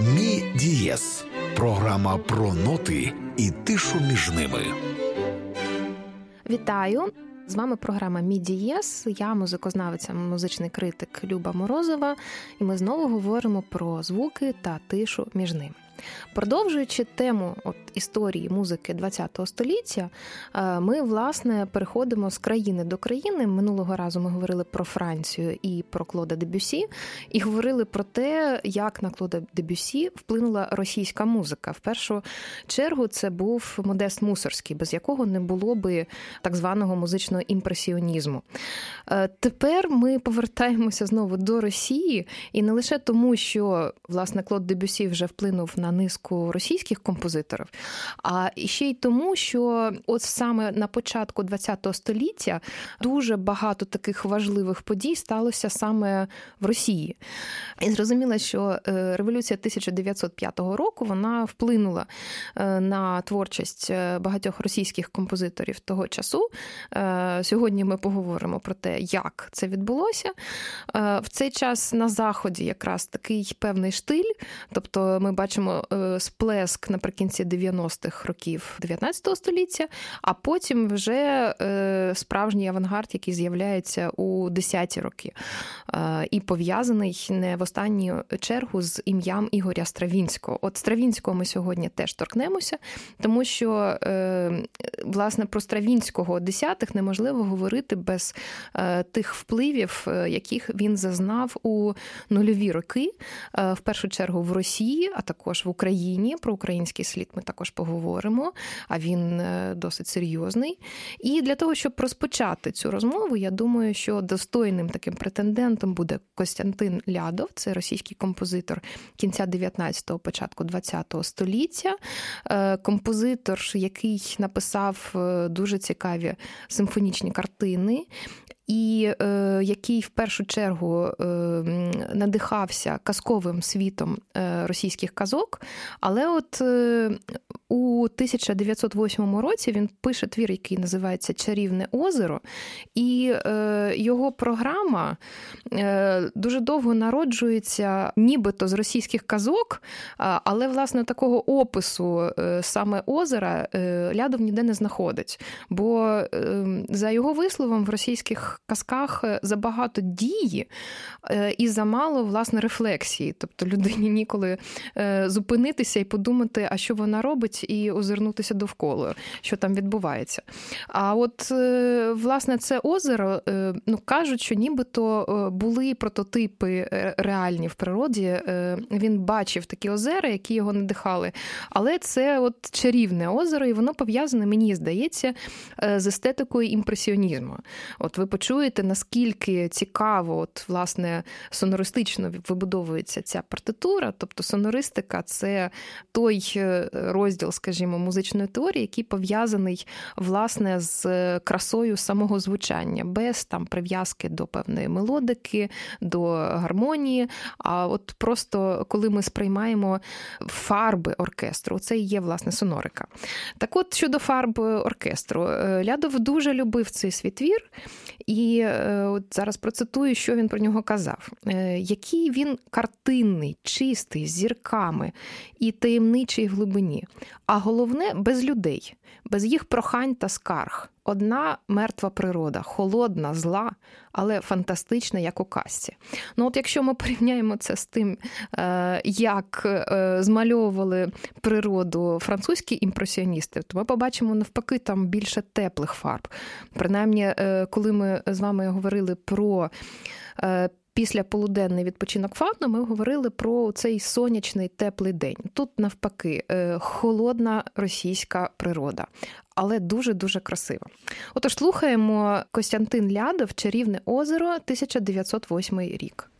Мі Дієс програма про ноти і тишу між ними. Вітаю! З вами програма Мі Дієс. Я музикознавиця, музичний критик Люба Морозова, і ми знову говоримо про звуки та тишу між ними. Продовжуючи тему от, історії музики ХХ століття, е, ми власне переходимо з країни до країни. Минулого разу ми говорили про Францію і про Клода Дебюсі, і говорили про те, як на Клода Дебюсі вплинула російська музика. В першу чергу це був Модест Мусорський, без якого не було би так званого музичного імпресіонізму. Е, тепер ми повертаємося знову до Росії, і не лише тому, що власне Клод Дебюсі вже вплинув на низку російських композиторів, а ще й тому, що от саме на початку ХХ століття дуже багато таких важливих подій сталося саме в Росії. І зрозуміло, що е, революція 1905 року вона вплинула е, на творчість е, багатьох російських композиторів того часу. Сьогодні ми поговоримо про те, як це відбулося. В цей час на заході якраз такий певний штиль, тобто ми бачимо Е, сплеск наприкінці 90-х років 19 століття, а потім вже е, справжній авангард, який з'являється у 10-ті роки, е, і пов'язаний не в останню чергу з ім'ям Ігоря Стравінського. От Стравінського ми сьогодні теж торкнемося, тому що власне про Стравінського десятих неможливо говорити без тих впливів, яких він зазнав у нульові роки, в першу чергу в Росії, а також в Україні. Про український слід ми також поговоримо, а він е, досить серйозний. І для того, щоб розпочати цю розмову, я думаю, що достойним таким претендентом буде Костянтин Лядов, це російський композитор кінця 19-го, початку 20-го століття. Е, композитор, який написав е, дуже цікаві симфонічні картини і е, який в першу чергу е, надихався казковим світом е, російських казок. Але от е, у 1908 році він пише твір, який називається Чарівне озеро, і е, його програма е, дуже довго народжується, нібито з російських казок, але власне такого опису саме озера Лядов ніде не знаходить. Бо за його висловом в російських казках е, забагато дії е, і замало власне рефлексії. Тобто людині ніколи е, зупинитися і подумати, а що вона робить, і озирнутися довкола, що там відбувається. А от власне це озеро, ну кажуть, що нібито були прототипи реальні в природі. Він бачив такі озера, які його надихали. Але це от чарівне озеро, і воно пов'язане, мені здається, з естетикою імпресіонізму. От ви почули чуєте, наскільки цікаво, от, власне, сонористично вибудовується ця партитура. Тобто сонористика це той е, розділ, скажімо, музичної теорії, який пов'язаний власне з красою самого звучання, без там прив'язки до певної мелодики, до гармонії. А от просто коли ми сприймаємо фарби оркестру, це і є власне сонорика. Так от щодо фарб оркестру, е, Лядов дуже любив цей свій твір. І е, от зараз процитую, що він про нього казав: е, який він картинний, чистий, з зірками і таємничий в глибині, а головне без людей, без їх прохань та скарг. Одна мертва природа, холодна, зла, але фантастична, як у казці. Ну, от якщо ми порівняємо це з тим, е, як змальовували природу французькі імпресіоністи, то ми побачимо навпаки там більше теплих фарб. Принаймні, коли ми з вами говорили про е, після полуденний відпочинок фауну, ми говорили про цей сонячний теплий день. Тут навпаки е, холодна російська природа. Але дуже-дуже красиво. Отож, слухаємо Костянтин Лядов Чарівне озеро 1908 рік.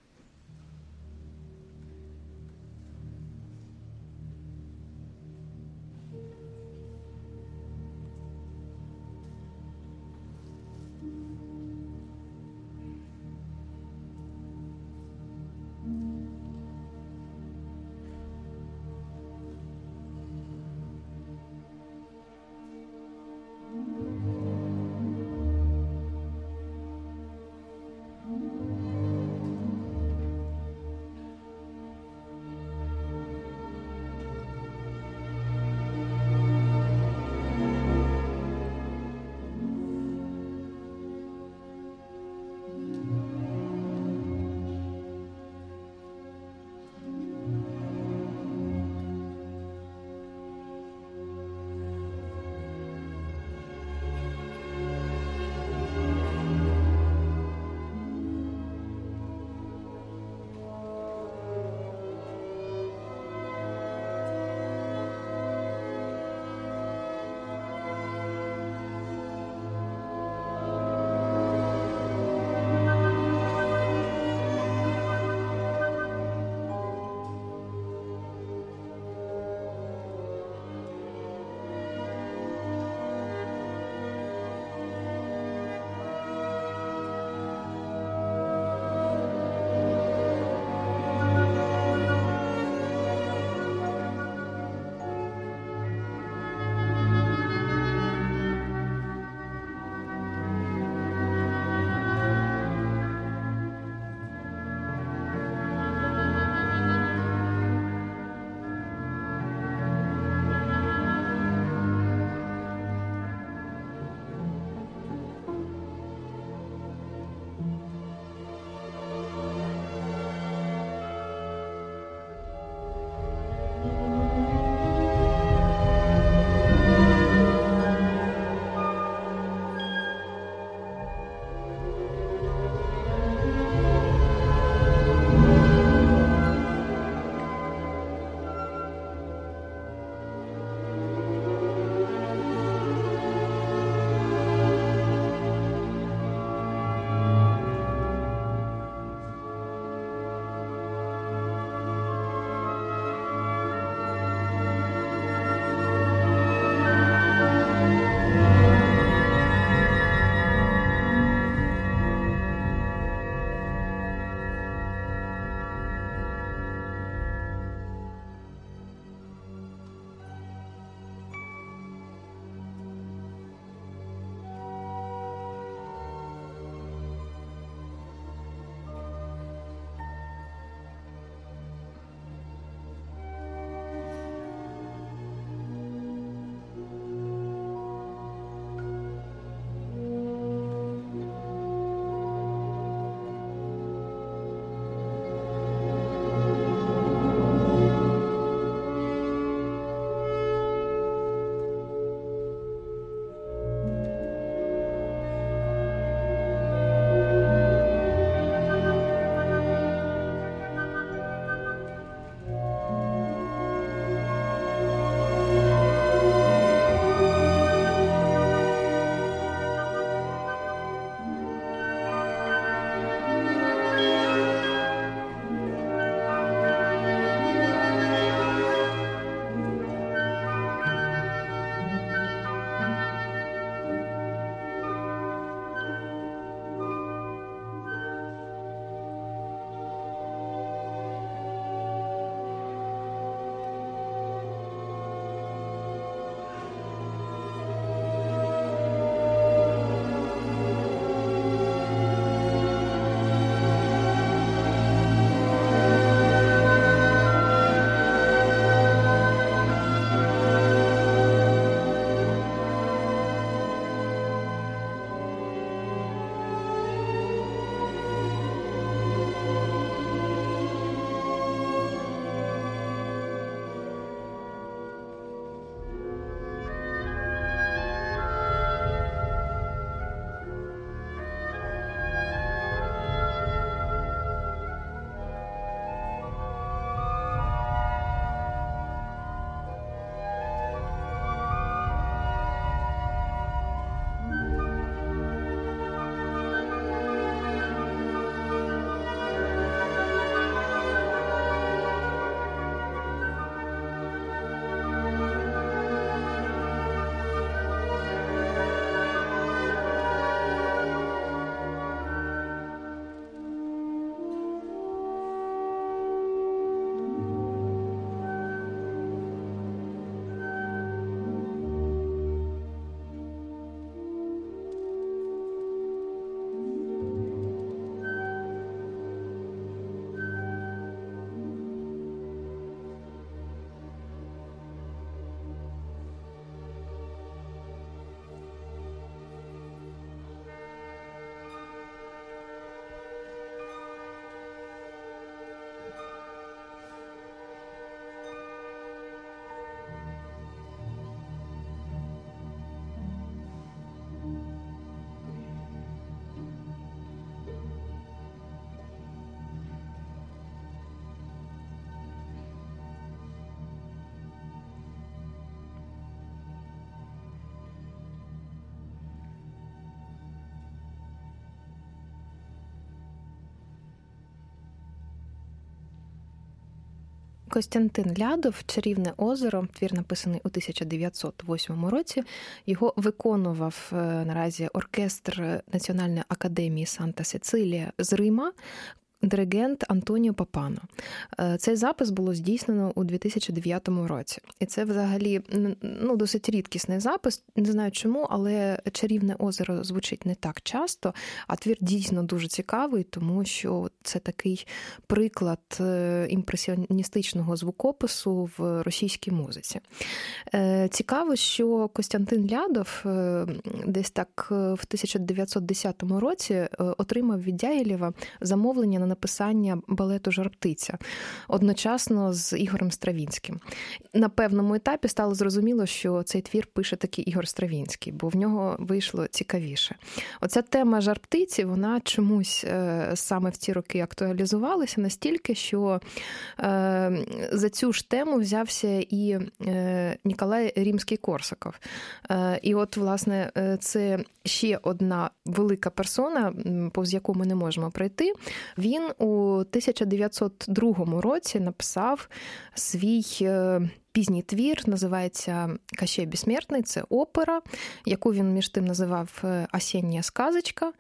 Костянтин Лядов, Чарівне озеро, твір написаний у 1908 році. Його виконував е, наразі оркестр Національної академії Санта Сицилія з Рима диригент Антоніо Папано. Е, цей запис було здійснено у 2009 році. І це взагалі ну, досить рідкісний запис. Не знаю чому, але чарівне озеро звучить не так часто, а твір дійсно дуже цікавий, тому що це такий приклад е, імпресіоністичного звукопису в російській музиці. Е, цікаво, що Костянтин Лядов десь так в 1910 році отримав від Дягілєва замовлення на написання балету Жарптиця одночасно з Ігорем Стравінським. На певному етапі стало зрозуміло, що цей твір пише такий Ігор Стравінський, бо в нього вийшло цікавіше. Оця тема жарптиці вона чомусь е, саме в ці роки актуалізувалася настільки, що е, за цю ж тему взявся і е, Ніколай Рімський Корсаков. І от, власне, це ще одна велика персона, повз яку ми не можемо пройти. Він у 1902 році написав свій е, пізній твір, називається Кащей Безсмертний, це опера, яку він між тим називав е, Осіння сказочка.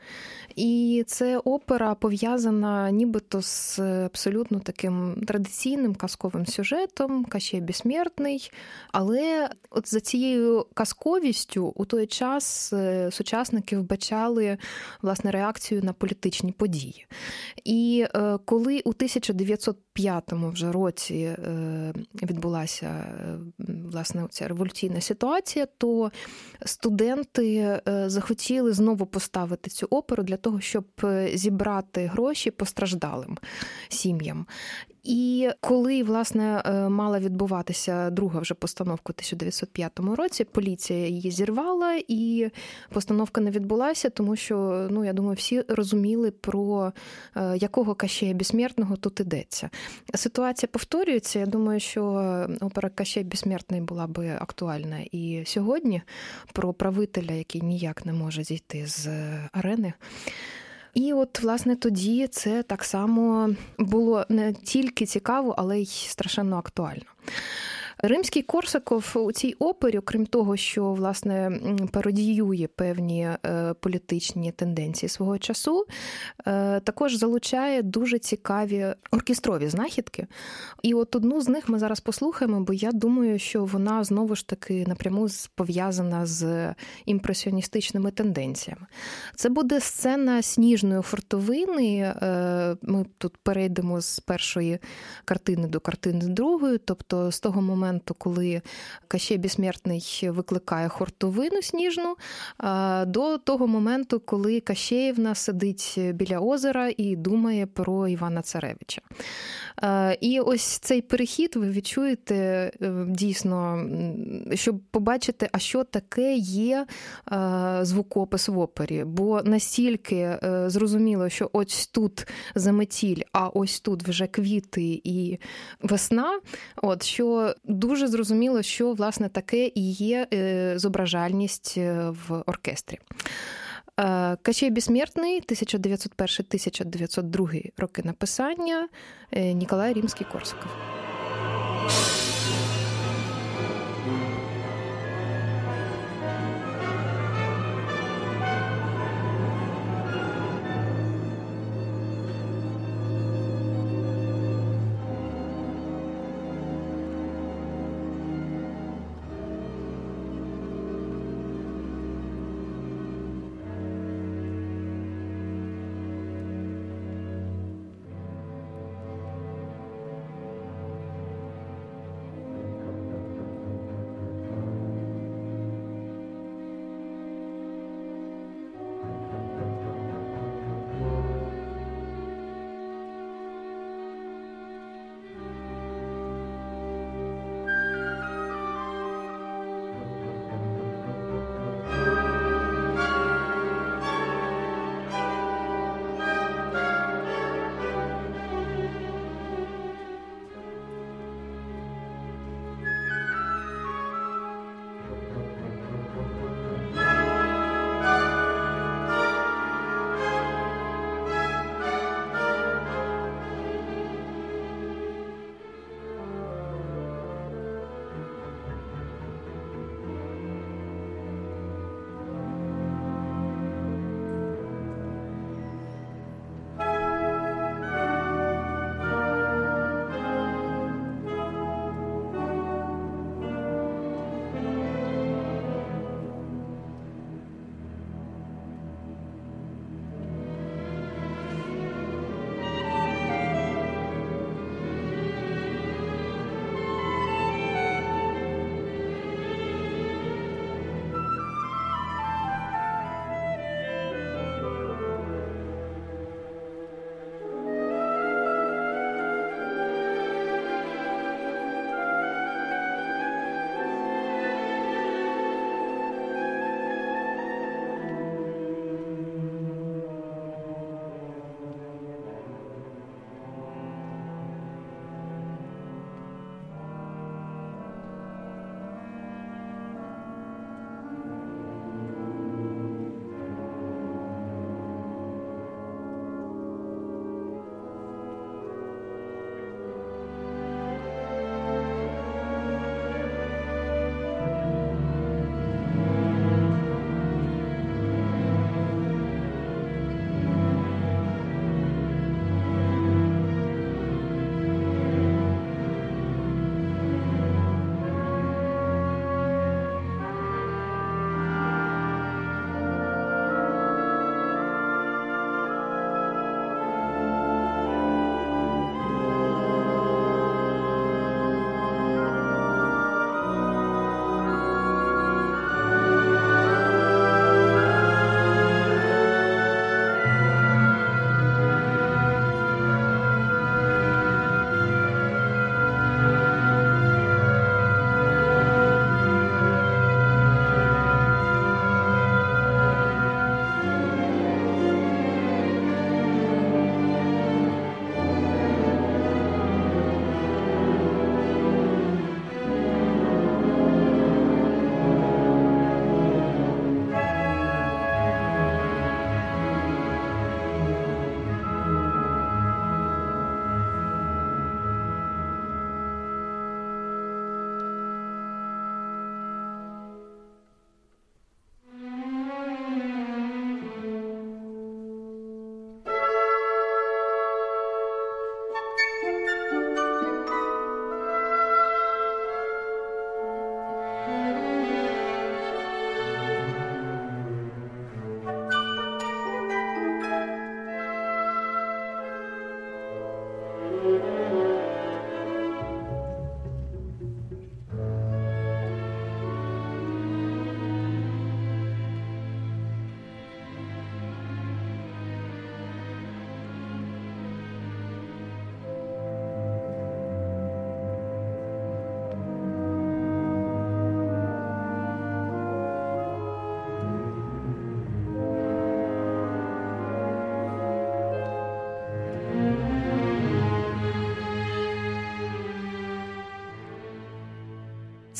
І це опера пов'язана нібито з абсолютно таким традиційним казковим сюжетом, Кащей Безсмертний. Але от за цією казковістю у той час е, сучасники вбачали власне реакцію на політичні події. І е, коли у 1905 вже році відбулася власне ця революційна ситуація, то студенти е, захотіли знову поставити цю оперу для того, щоб е, зібрати гроші постраждалим сім'ям. І коли власне е, мала відбуватися друга вже постановка у 1905 році, поліція її зірвала, і постановка не відбулася, тому що ну я думаю, всі розуміли про якого кащея безсмертного тут ідеться. Ситуація повторюється. Я думаю, що опера Кащей безсмертний була би актуальна і сьогодні про правителя, який ніяк не може зійти з арени. І от, власне, тоді це так само було не тільки цікаво, але й страшенно актуально. Римський Корсаков у цій опері, окрім того, що власне пародіює певні е, політичні тенденції свого часу, е, також залучає дуже цікаві оркестрові знахідки. І от одну з них ми зараз послухаємо, бо я думаю, що вона знову ж таки напряму пов'язана з імпресіоністичними тенденціями. Це буде сцена сніжної фортовини. Е, ми тут перейдемо з першої картини до картини другої, тобто з того моменту моменту, коли Кащей Безсмертний викликає хортовину сніжну, до того моменту, коли Кащеївна сидить біля озера і думає про Івана Царевича. І ось цей перехід ви відчуєте е, дійсно, щоб побачити, а що таке є звукопис в опері. Бо настільки е, зрозуміло, що ось тут заметіль, а ось тут вже квіти і весна, от що дуже зрозуміло, що власне таке і є е, зображальність е, в оркестрі. Е, Качей Бісмертний, 1901-1902 роки написання Ніколай Римський Корсаков.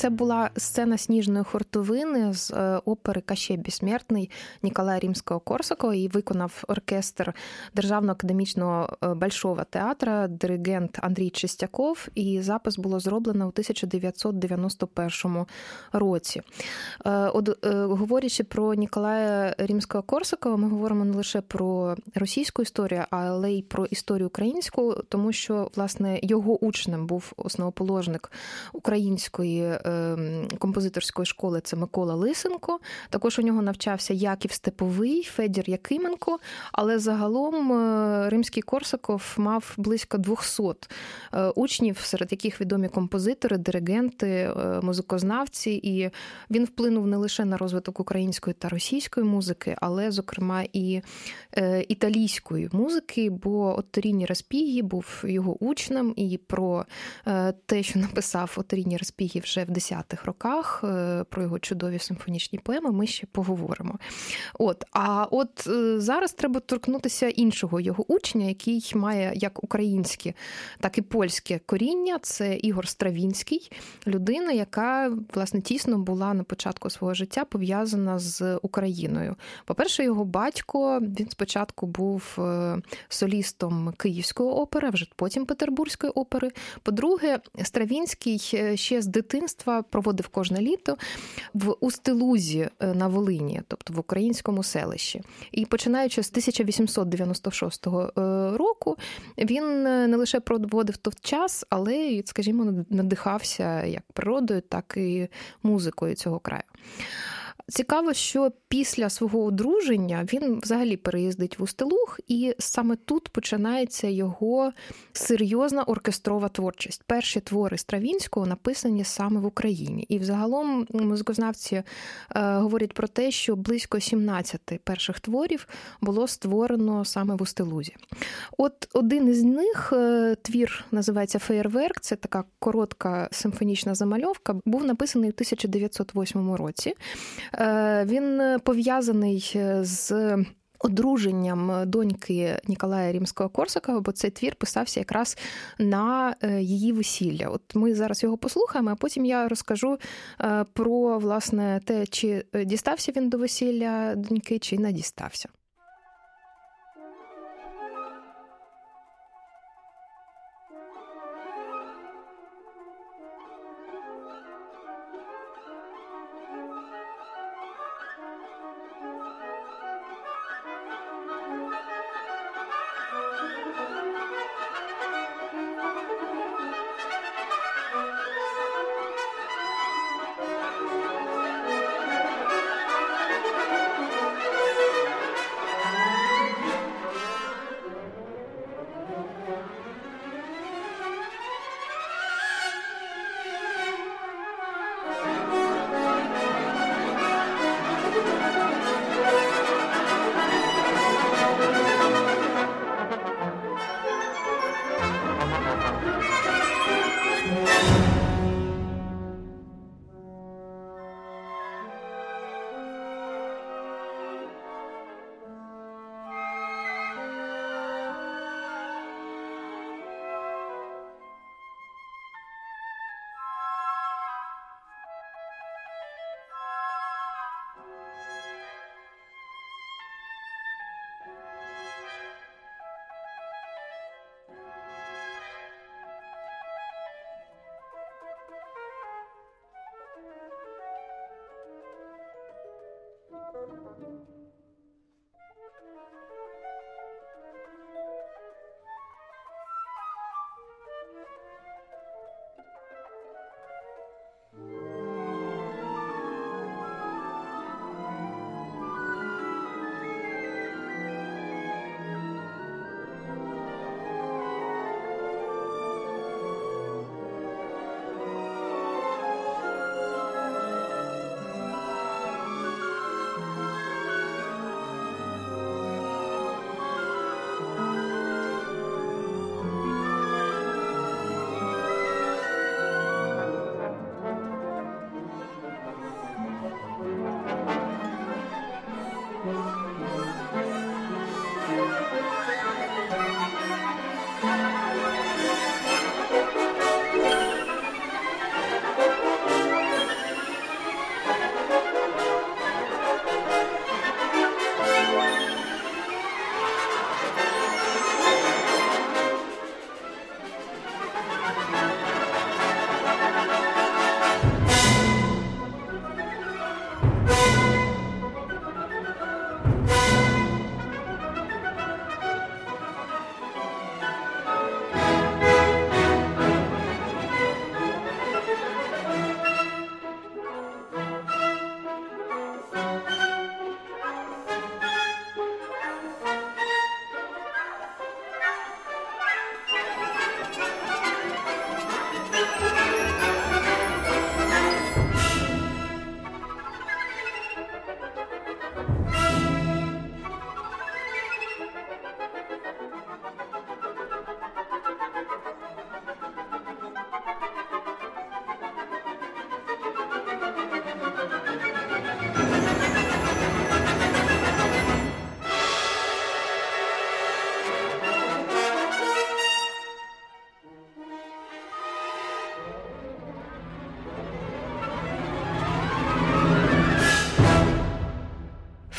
Це була сцена сніжної хуртовини з опери Каще Бісмертний Ніколая Римського Корсакова. і виконав оркестр Державного академічного Большого театра, диригент Андрій Чистяков. І запис було зроблено у 1991 році. От, Говорячи про Ніколая Римського Корсакова, ми говоримо не лише про російську історію, але й про історію українську, тому що власне його учнем був основоположник української композиторської школи. Це Микола Лисенко. Також у нього навчався Яків Степовий, Федір Якименко. Але загалом е, римський Корсаков мав близько 200 е, учнів, серед яких відомі композитори, диригенти, е, музикознавці, і він вплинув не лише на розвиток української та російської музики, але, зокрема, і італійської музики. Бо Оторіні Распігі був його учнем, і про те, що написав Оторіні Распігі вже в 10-х роках, про його чудові симфонічні поеми, ми ще поговоримо. От, а от зараз треба торкнутися іншого його учня, який має як українське, так і польське коріння. Це Ігор Стравінський, людина, яка власне тісно була на початку свого життя пов'язана з Україною. По-перше, його батько він спочатку був е, солістом Київської опери, вже потім Петербурзької опери. По-друге, Стравінський е, ще з дитинства проводив кожне літо в Устилузі е, на Волині, тобто в українському селищі. І починаючи з 1896 року, він не лише проводив той час, але, скажімо, надихався як природою, так і музикою цього краю. Цікаво, що після свого одруження він взагалі переїздить в Устилух, і саме тут починається його серйозна оркестрова творчість. Перші твори Стравінського написані саме в Україні. І взагалом музикознавці е, говорять про те, що близько 17 перших творів було створено саме в Устилузі. От один із них е, твір називається Феєрверк. Це така коротка симфонічна замальовка, був написаний у 1908 році. Е, він пов'язаний е, з. Одруженням доньки Ніколая Рімського Корсакова, бо цей твір писався якраз на е, її весілля. От ми зараз його послухаємо, а потім я розкажу про власне те, чи дістався він до весілля доньки, чи не дістався.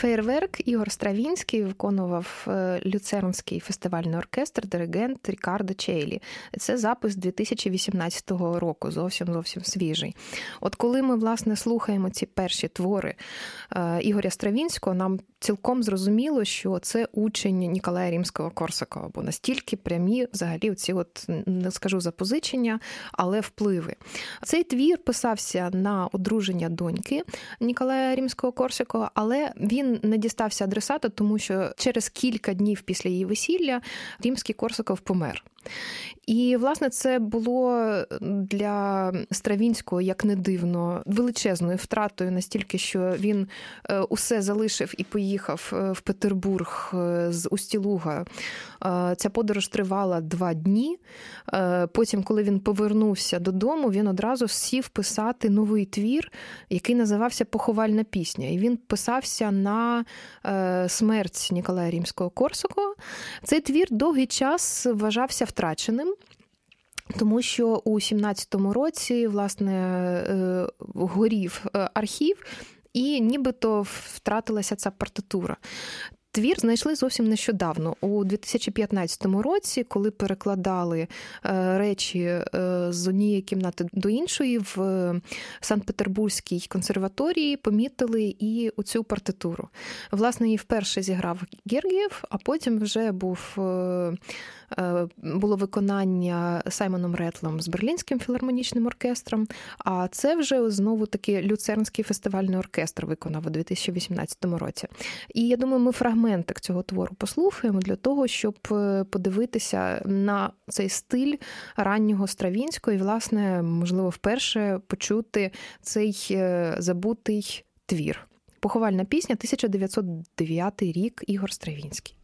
Фейерверк Ігор Стравінський виконував е, люцернський фестивальний оркестр, диригент Рікардо Чейлі. Це запис 2018 року, зовсім зовсім свіжий. От коли ми власне слухаємо ці перші твори е, Ігоря Стравінського, нам цілком зрозуміло, що це учень Ніколая Рімського Корсакова, бо настільки прямі взагалі ці от не скажу запозичення, але впливи. Цей твір писався на одруження доньки Ніколая Рімського Корсакова, але він не дістався адресата, тому що через кілька днів після її весілля Римський Корсаков помер. І, власне, це було для Стравінського, як не дивно, величезною втратою, настільки, що він е, усе залишив і поїхав е, в Петербург е, з Устілуга. Ця подорож тривала два дні. Потім, коли він повернувся додому, він одразу сів писати новий твір, який називався Поховальна пісня. І він писався на смерть Ніколая Рімського Корсакова. Цей твір довгий час вважався втраченим. Тому що у 17-му році власне е, горів е, архів, і нібито втратилася ця партитура. Твір знайшли зовсім нещодавно, у 2015 році, коли перекладали е, речі з однієї кімнати до іншої в Санкт-Петербурзькій консерваторії, помітили і оцю партитуру. Власне, її вперше зіграв Гергієв, а потім вже був. Е, було виконання Саймоном Ретлом з Берлінським філармонічним оркестром. А це вже знову таки Люцернський фестивальний оркестр виконав у 2018 році. І я думаю, ми фрагментик цього твору послухаємо для того, щоб е, подивитися на цей стиль раннього Стравінського і, власне, можливо, вперше почути цей е, забутий твір. Поховальна пісня 1909 рік Ігор Стравінський.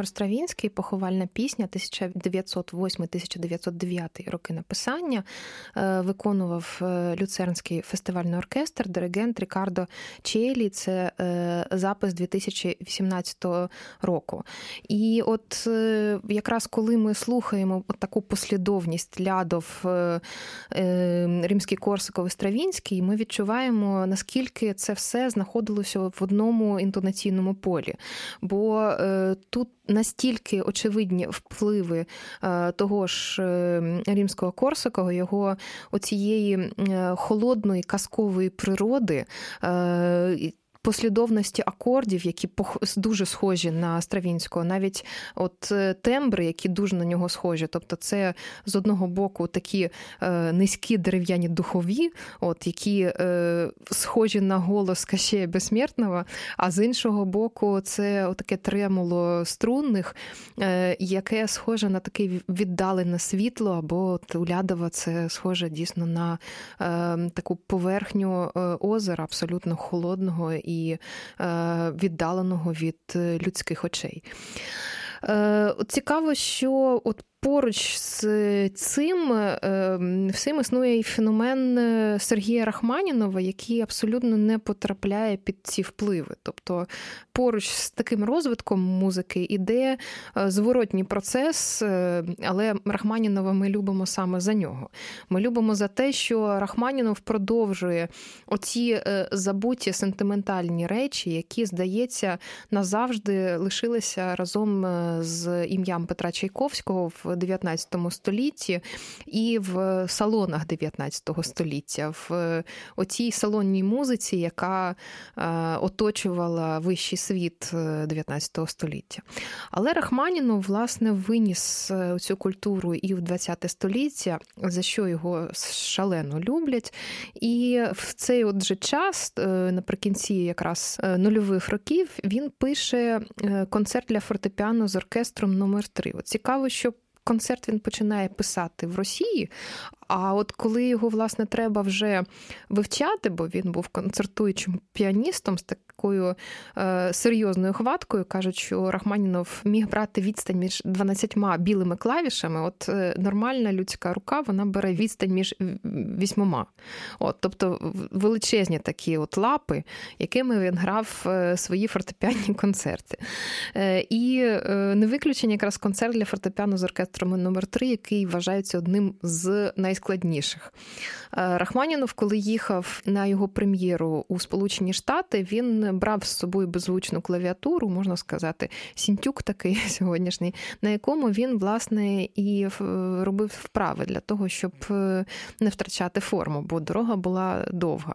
Ігор Стравінський, поховальна пісня 1908-1909 роки написання, е, виконував е, Люцернський фестивальний оркестр, диригент Рікардо Челі. Це е, запис 2018 року. І от якраз коли ми слухаємо таку послідовність лядов Римський Корсаков і Стравінський, ми відчуваємо, наскільки це все знаходилося в одному інтонаційному полі. Бо тут настільки очевидні впливи е, того ж е, римського Корсакова, його оцієї холодної казкової природи послідовності акордів, які дуже схожі на Стравінського, навіть от е, тембри, які дуже на нього схожі. Тобто, це з одного боку такі е, низькі дерев'яні духові, от які е, схожі на голос Кащея Безсмертного, а з іншого боку, це таке тремоло струнних, е, яке схоже на таке віддалене світло, або от у це схоже дійсно на е, таку поверхню е, озера, абсолютно холодного і е, віддаленого від е, людських очей. Е, цікаво, що от Поруч з цим ем, всім існує і феномен е, Сергія Рахманінова, який абсолютно не потрапляє під ці впливи. Тобто поруч з таким розвитком музики іде е, зворотній процес, е, але Рахманінова ми любимо саме за нього. Ми любимо за те, що Рахманінов продовжує оці забуті сентиментальні речі, які, здається, назавжди лишилися разом з ім'ям Петра Чайковського. в 19 столітті і в салонах 19 століття, в оцій салонній музиці, яка е, оточувала вищий світ 19 е, століття. Але Рахманінов, власне, виніс е, цю культуру і в 20 століття, за що його шалено люблять. І в цей от же час, наприкінці якраз нульових років, він пише концерт для фортепіано з оркестром номер 3 От Цікаво, що концерт він починає писати в Росії, а от коли його власне треба вже вивчати, бо він був концертуючим піаністом з такою е, серйозною хваткою, кажуть, що Рахманінов міг брати відстань між 12 білими клавішами. От е, нормальна людська рука вона бере відстань між вісьмома. От, Тобто величезні такі от лапи, якими він грав е, свої фортепіанні концерти. Е, і е, не виключення якраз концерт для фортепіано з оркестром номер 3 який вважається одним з найскладніших найскладніших. Е, Рахманінов, коли їхав на його прем'єру у Сполучені Штати, він брав з собою беззвучну клавіатуру, можна сказати, сінтюк такий сьогоднішній, на якому він, власне, і робив вправи для того, щоб е, не втрачати форму, бо дорога була довга.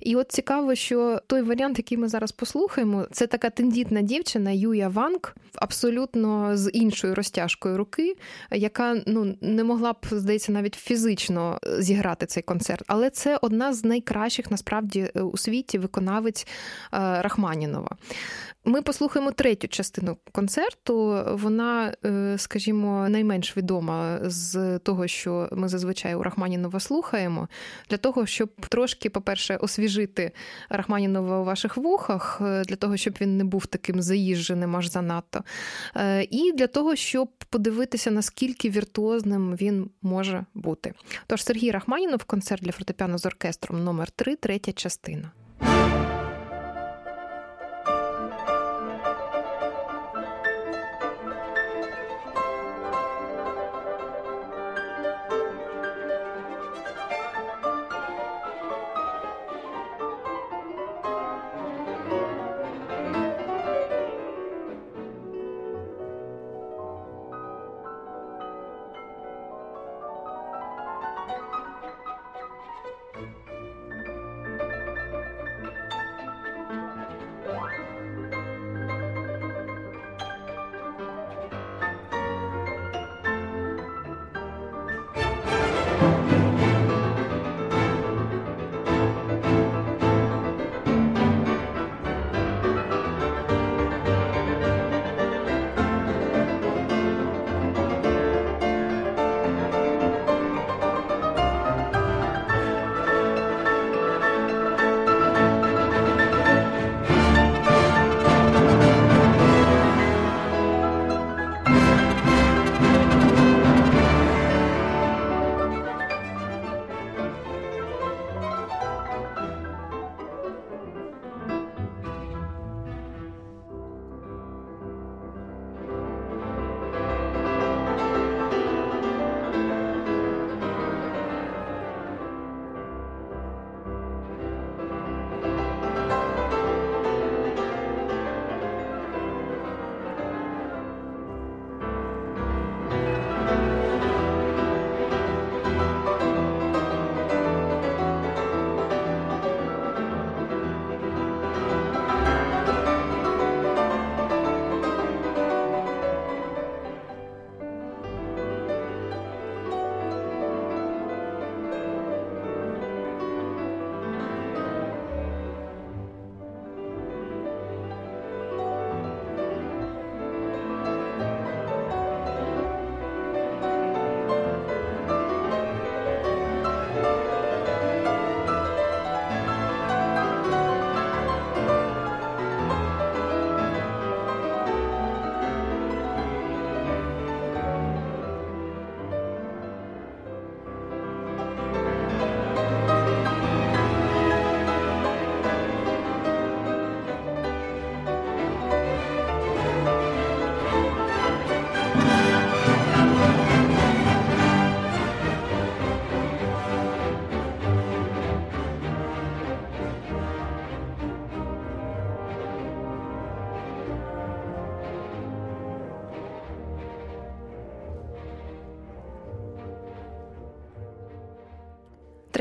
І от цікаво, що той варіант, який ми зараз послухаємо, це така тендітна дівчина Юя Ванг, абсолютно з іншою розтяжкою руки, яка ну не могла б, здається, навіть фізично фізично е, зіграти цей концерт, але це одна з найкращих насправді е, у світі виконавець е, Рахманінова. Ми послухаємо третю частину концерту. Вона, скажімо, найменш відома з того, що ми зазвичай у Рахманінова слухаємо, для того, щоб трошки, по-перше, освіжити Рахманінова у ваших вухах, для того, щоб він не був таким заїждженим аж занадто. І для того, щоб подивитися, наскільки віртуозним він може бути. Тож Сергій Рахманінов, концерт для фортепіано з оркестром номер 3 третя частина.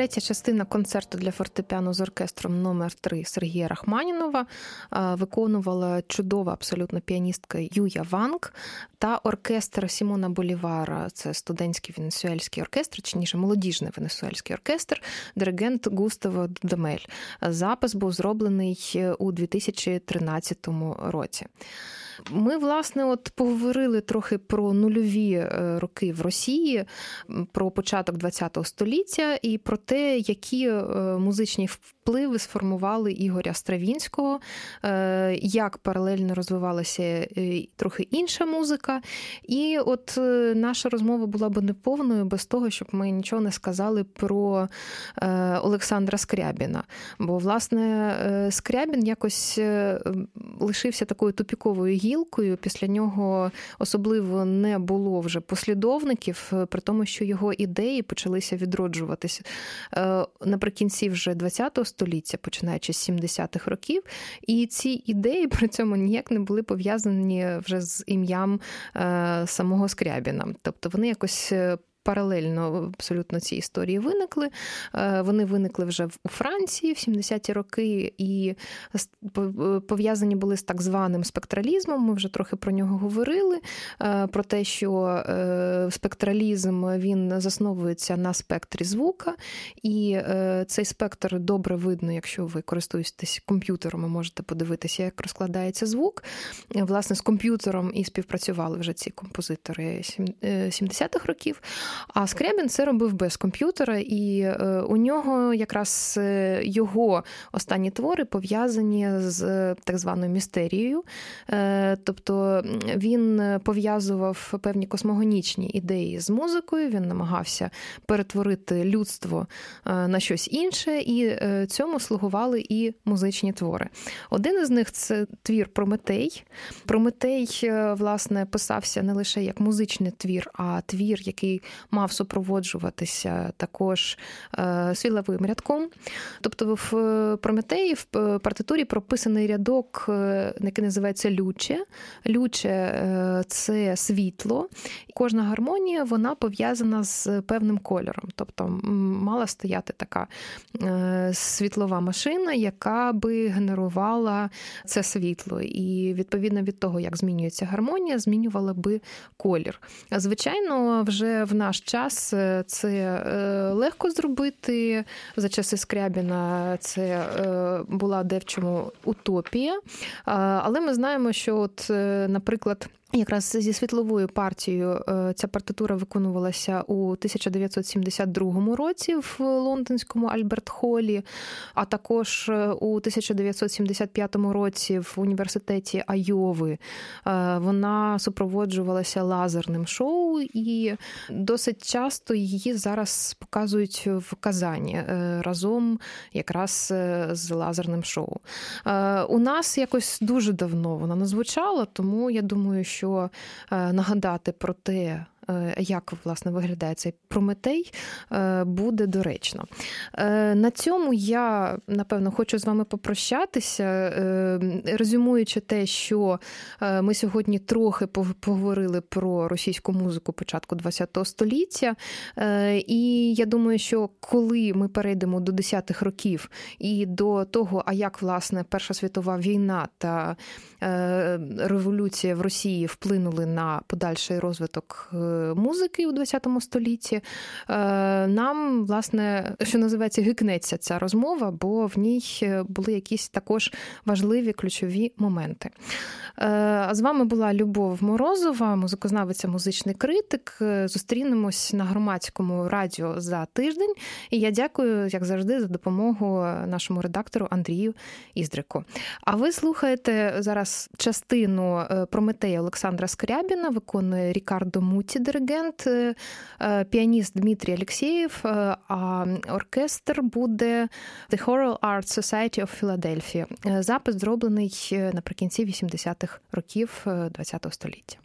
Третя частина концерту для фортепіано з оркестром номер 3 Сергія Рахманінова виконувала чудова абсолютно піаністка Юя Ванг та оркестр Сімона Болівара. Це студентський венесуельський оркестр, чи ніже молодіжний венесуельський оркестр, диригент Густаво Дудамель. Запис був зроблений у 2013 році. Ми, власне, от поговорили трохи про нульові е, роки в Росії, про початок ХХ століття і про те, які е, музичні впливи сформували Ігоря Стравінського, е, як паралельно розвивалася трохи інша музика. І от наша розмова була б неповною без того, щоб ми нічого не сказали про Олександра Скрябіна. Бо, власне, Скрябін якось лишився такою тупіковою гілкою. Після нього особливо не було вже послідовників, е, при тому, що його ідеї почалися відроджуватися е, наприкінці вже ХХ століття, починаючи з 70-х років. І ці ідеї при цьому ніяк не були пов'язані вже з ім'ям е, самого Скрябіна. Тобто вони якось паралельно абсолютно ці історії виникли. Е, вони виникли вже у Франції в 70-ті роки і пов'язані були з так званим спектралізмом. Ми вже трохи про нього говорили. Е, про те, що е, спектралізм він засновується на спектрі звука, і цей спектр добре видно, якщо ви користуєтесь комп'ютером, ви можете подивитися, як розкладається звук. Власне, з комп'ютером і співпрацювали вже ці композитори 70-х років. А Скрябін це робив без комп'ютера, і е, у нього якраз е, його останні твори пов'язані з е, так званою містерією. Тобто він пов'язував певні космогонічні ідеї з музикою, він намагався перетворити людство на щось інше, і цьому слугували і музичні твори. Один із них це твір Прометей. Прометей, власне, писався не лише як музичний твір, а твір, який мав супроводжуватися також е, силовим рядком. Тобто в е, Прометеї в е, партитурі прописаний рядок, який називається люче. Люче це світло. Кожна гармонія вона пов'язана з певним кольором. Тобто мала стояти така світлова машина, яка би генерувала це світло. І відповідно від того, як змінюється гармонія, змінювала би колір. Звичайно, вже в наш час е, це е, легко зробити. За часи Скрябіна це е, була де в чому утопія. Але ми знаємо, що, от, наприклад, Якраз зі світловою партією е, ця партитура виконувалася у 1972 році в лондонському Альберт Холі, а також е, у 1975 році в університеті Айови. Е, вона супроводжувалася лазерним шоу, і досить часто її зараз показують в Казані разом якраз з лазерним шоу. У нас якось дуже давно вона не звучала, тому я думаю, що що е, нагадати про те, як власне виглядає цей прометей, е, буде доречно. Е, на цьому я напевно хочу з вами попрощатися, резюмуючи те, що ми сьогодні трохи поговорили про російську музику початку ХХ століття. І я думаю, що коли ми перейдемо до 10-х років і до того, а як власне Перша світова війна та революція в Росії вплинули на подальший розвиток музики у ХХ столітті, е, нам, власне, що називається, гикнеться ця розмова, бо в ній були якісь також важливі ключові моменти. Е, з вами була Любов Морозова, музикознавиця, музичний критик. Е, зустрінемось на громадському радіо за тиждень. І я дякую, як завжди, за допомогу нашому редактору Андрію Іздрику. А ви слухаєте зараз частину Прометея Олександра Скрябіна, виконує Рікардо Муті, диригент, піаніст Дмитрій Алексєєв, а оркестр буде The Choral Arts Society of Philadelphia. Запис зроблений наприкінці 80-х років ХХ століття.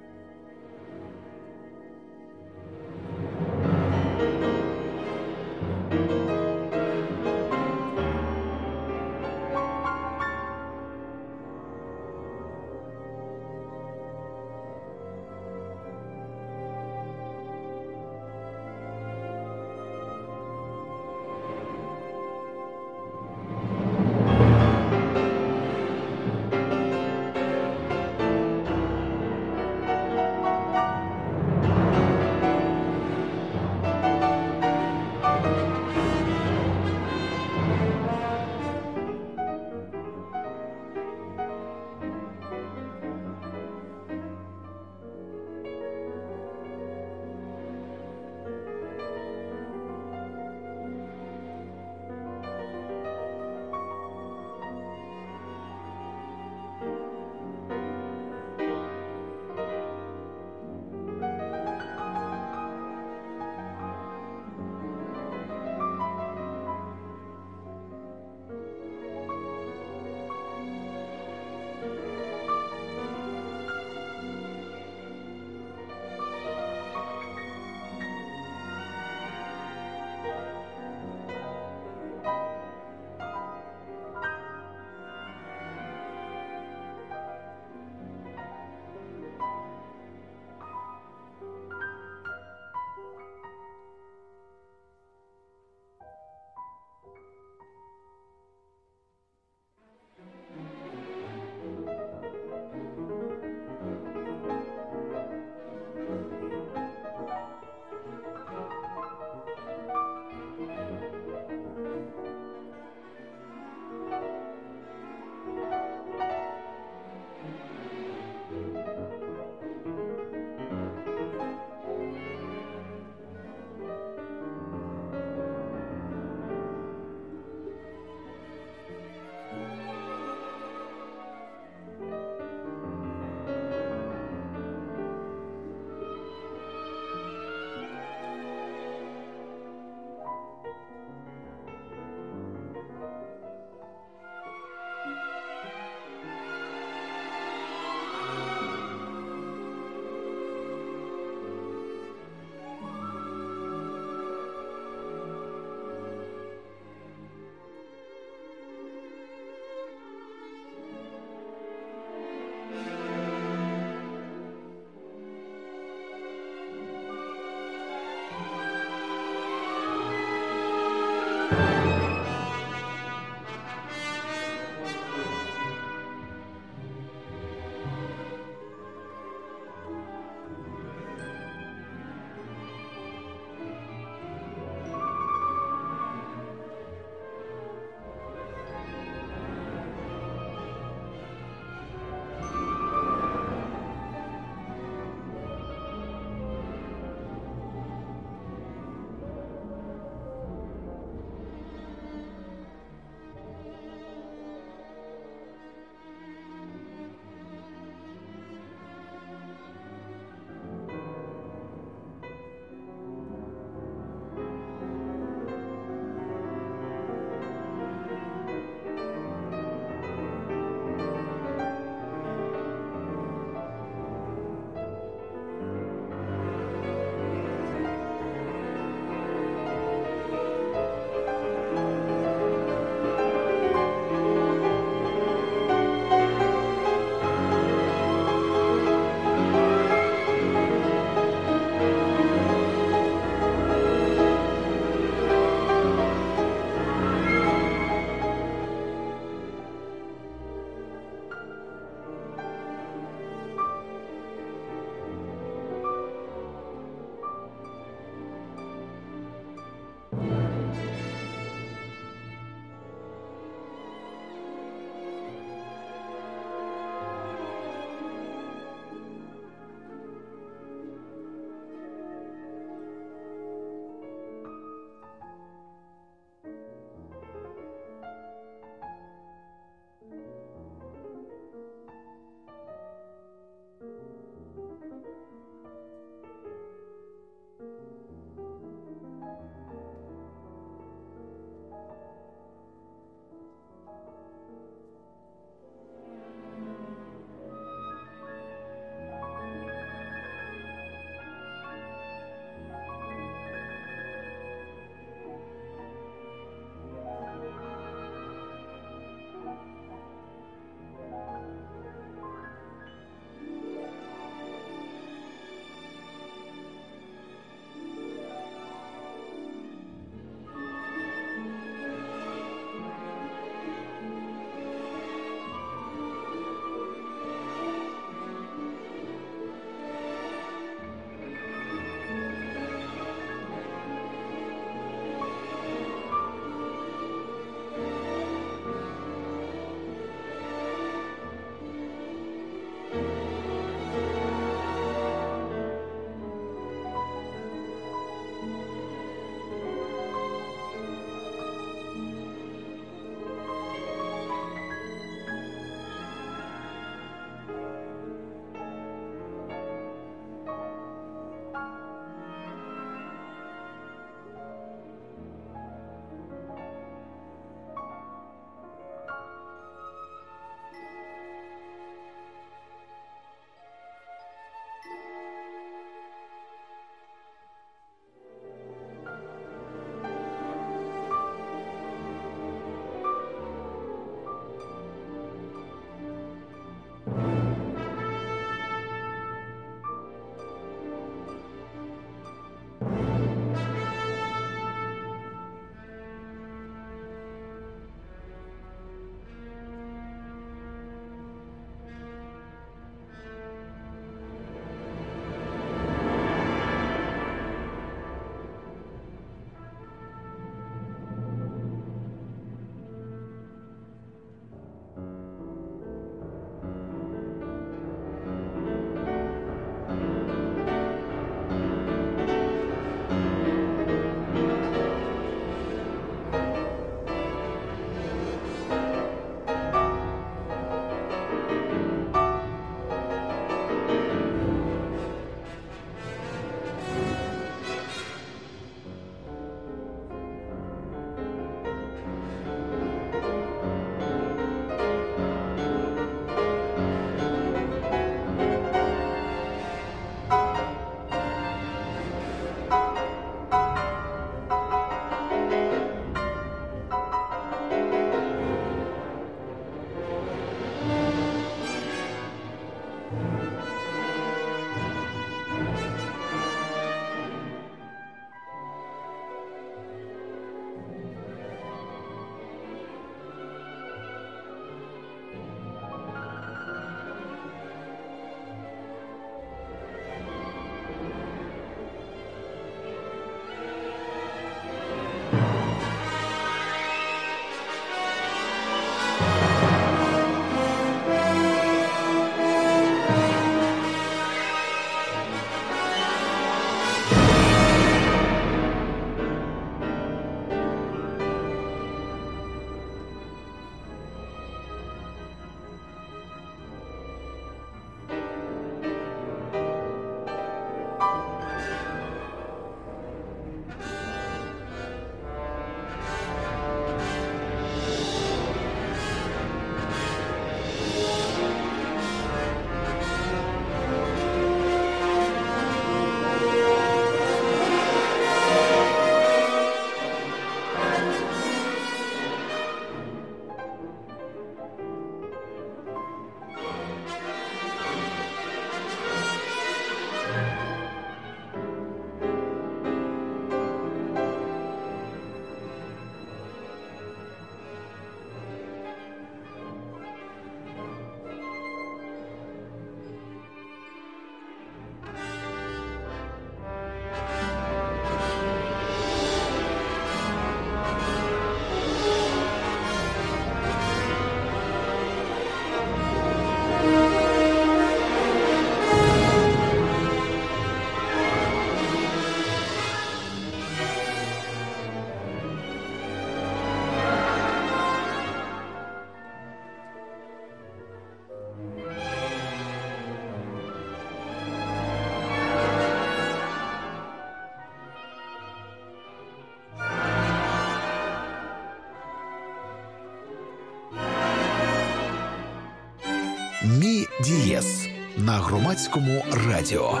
Громадському радіо.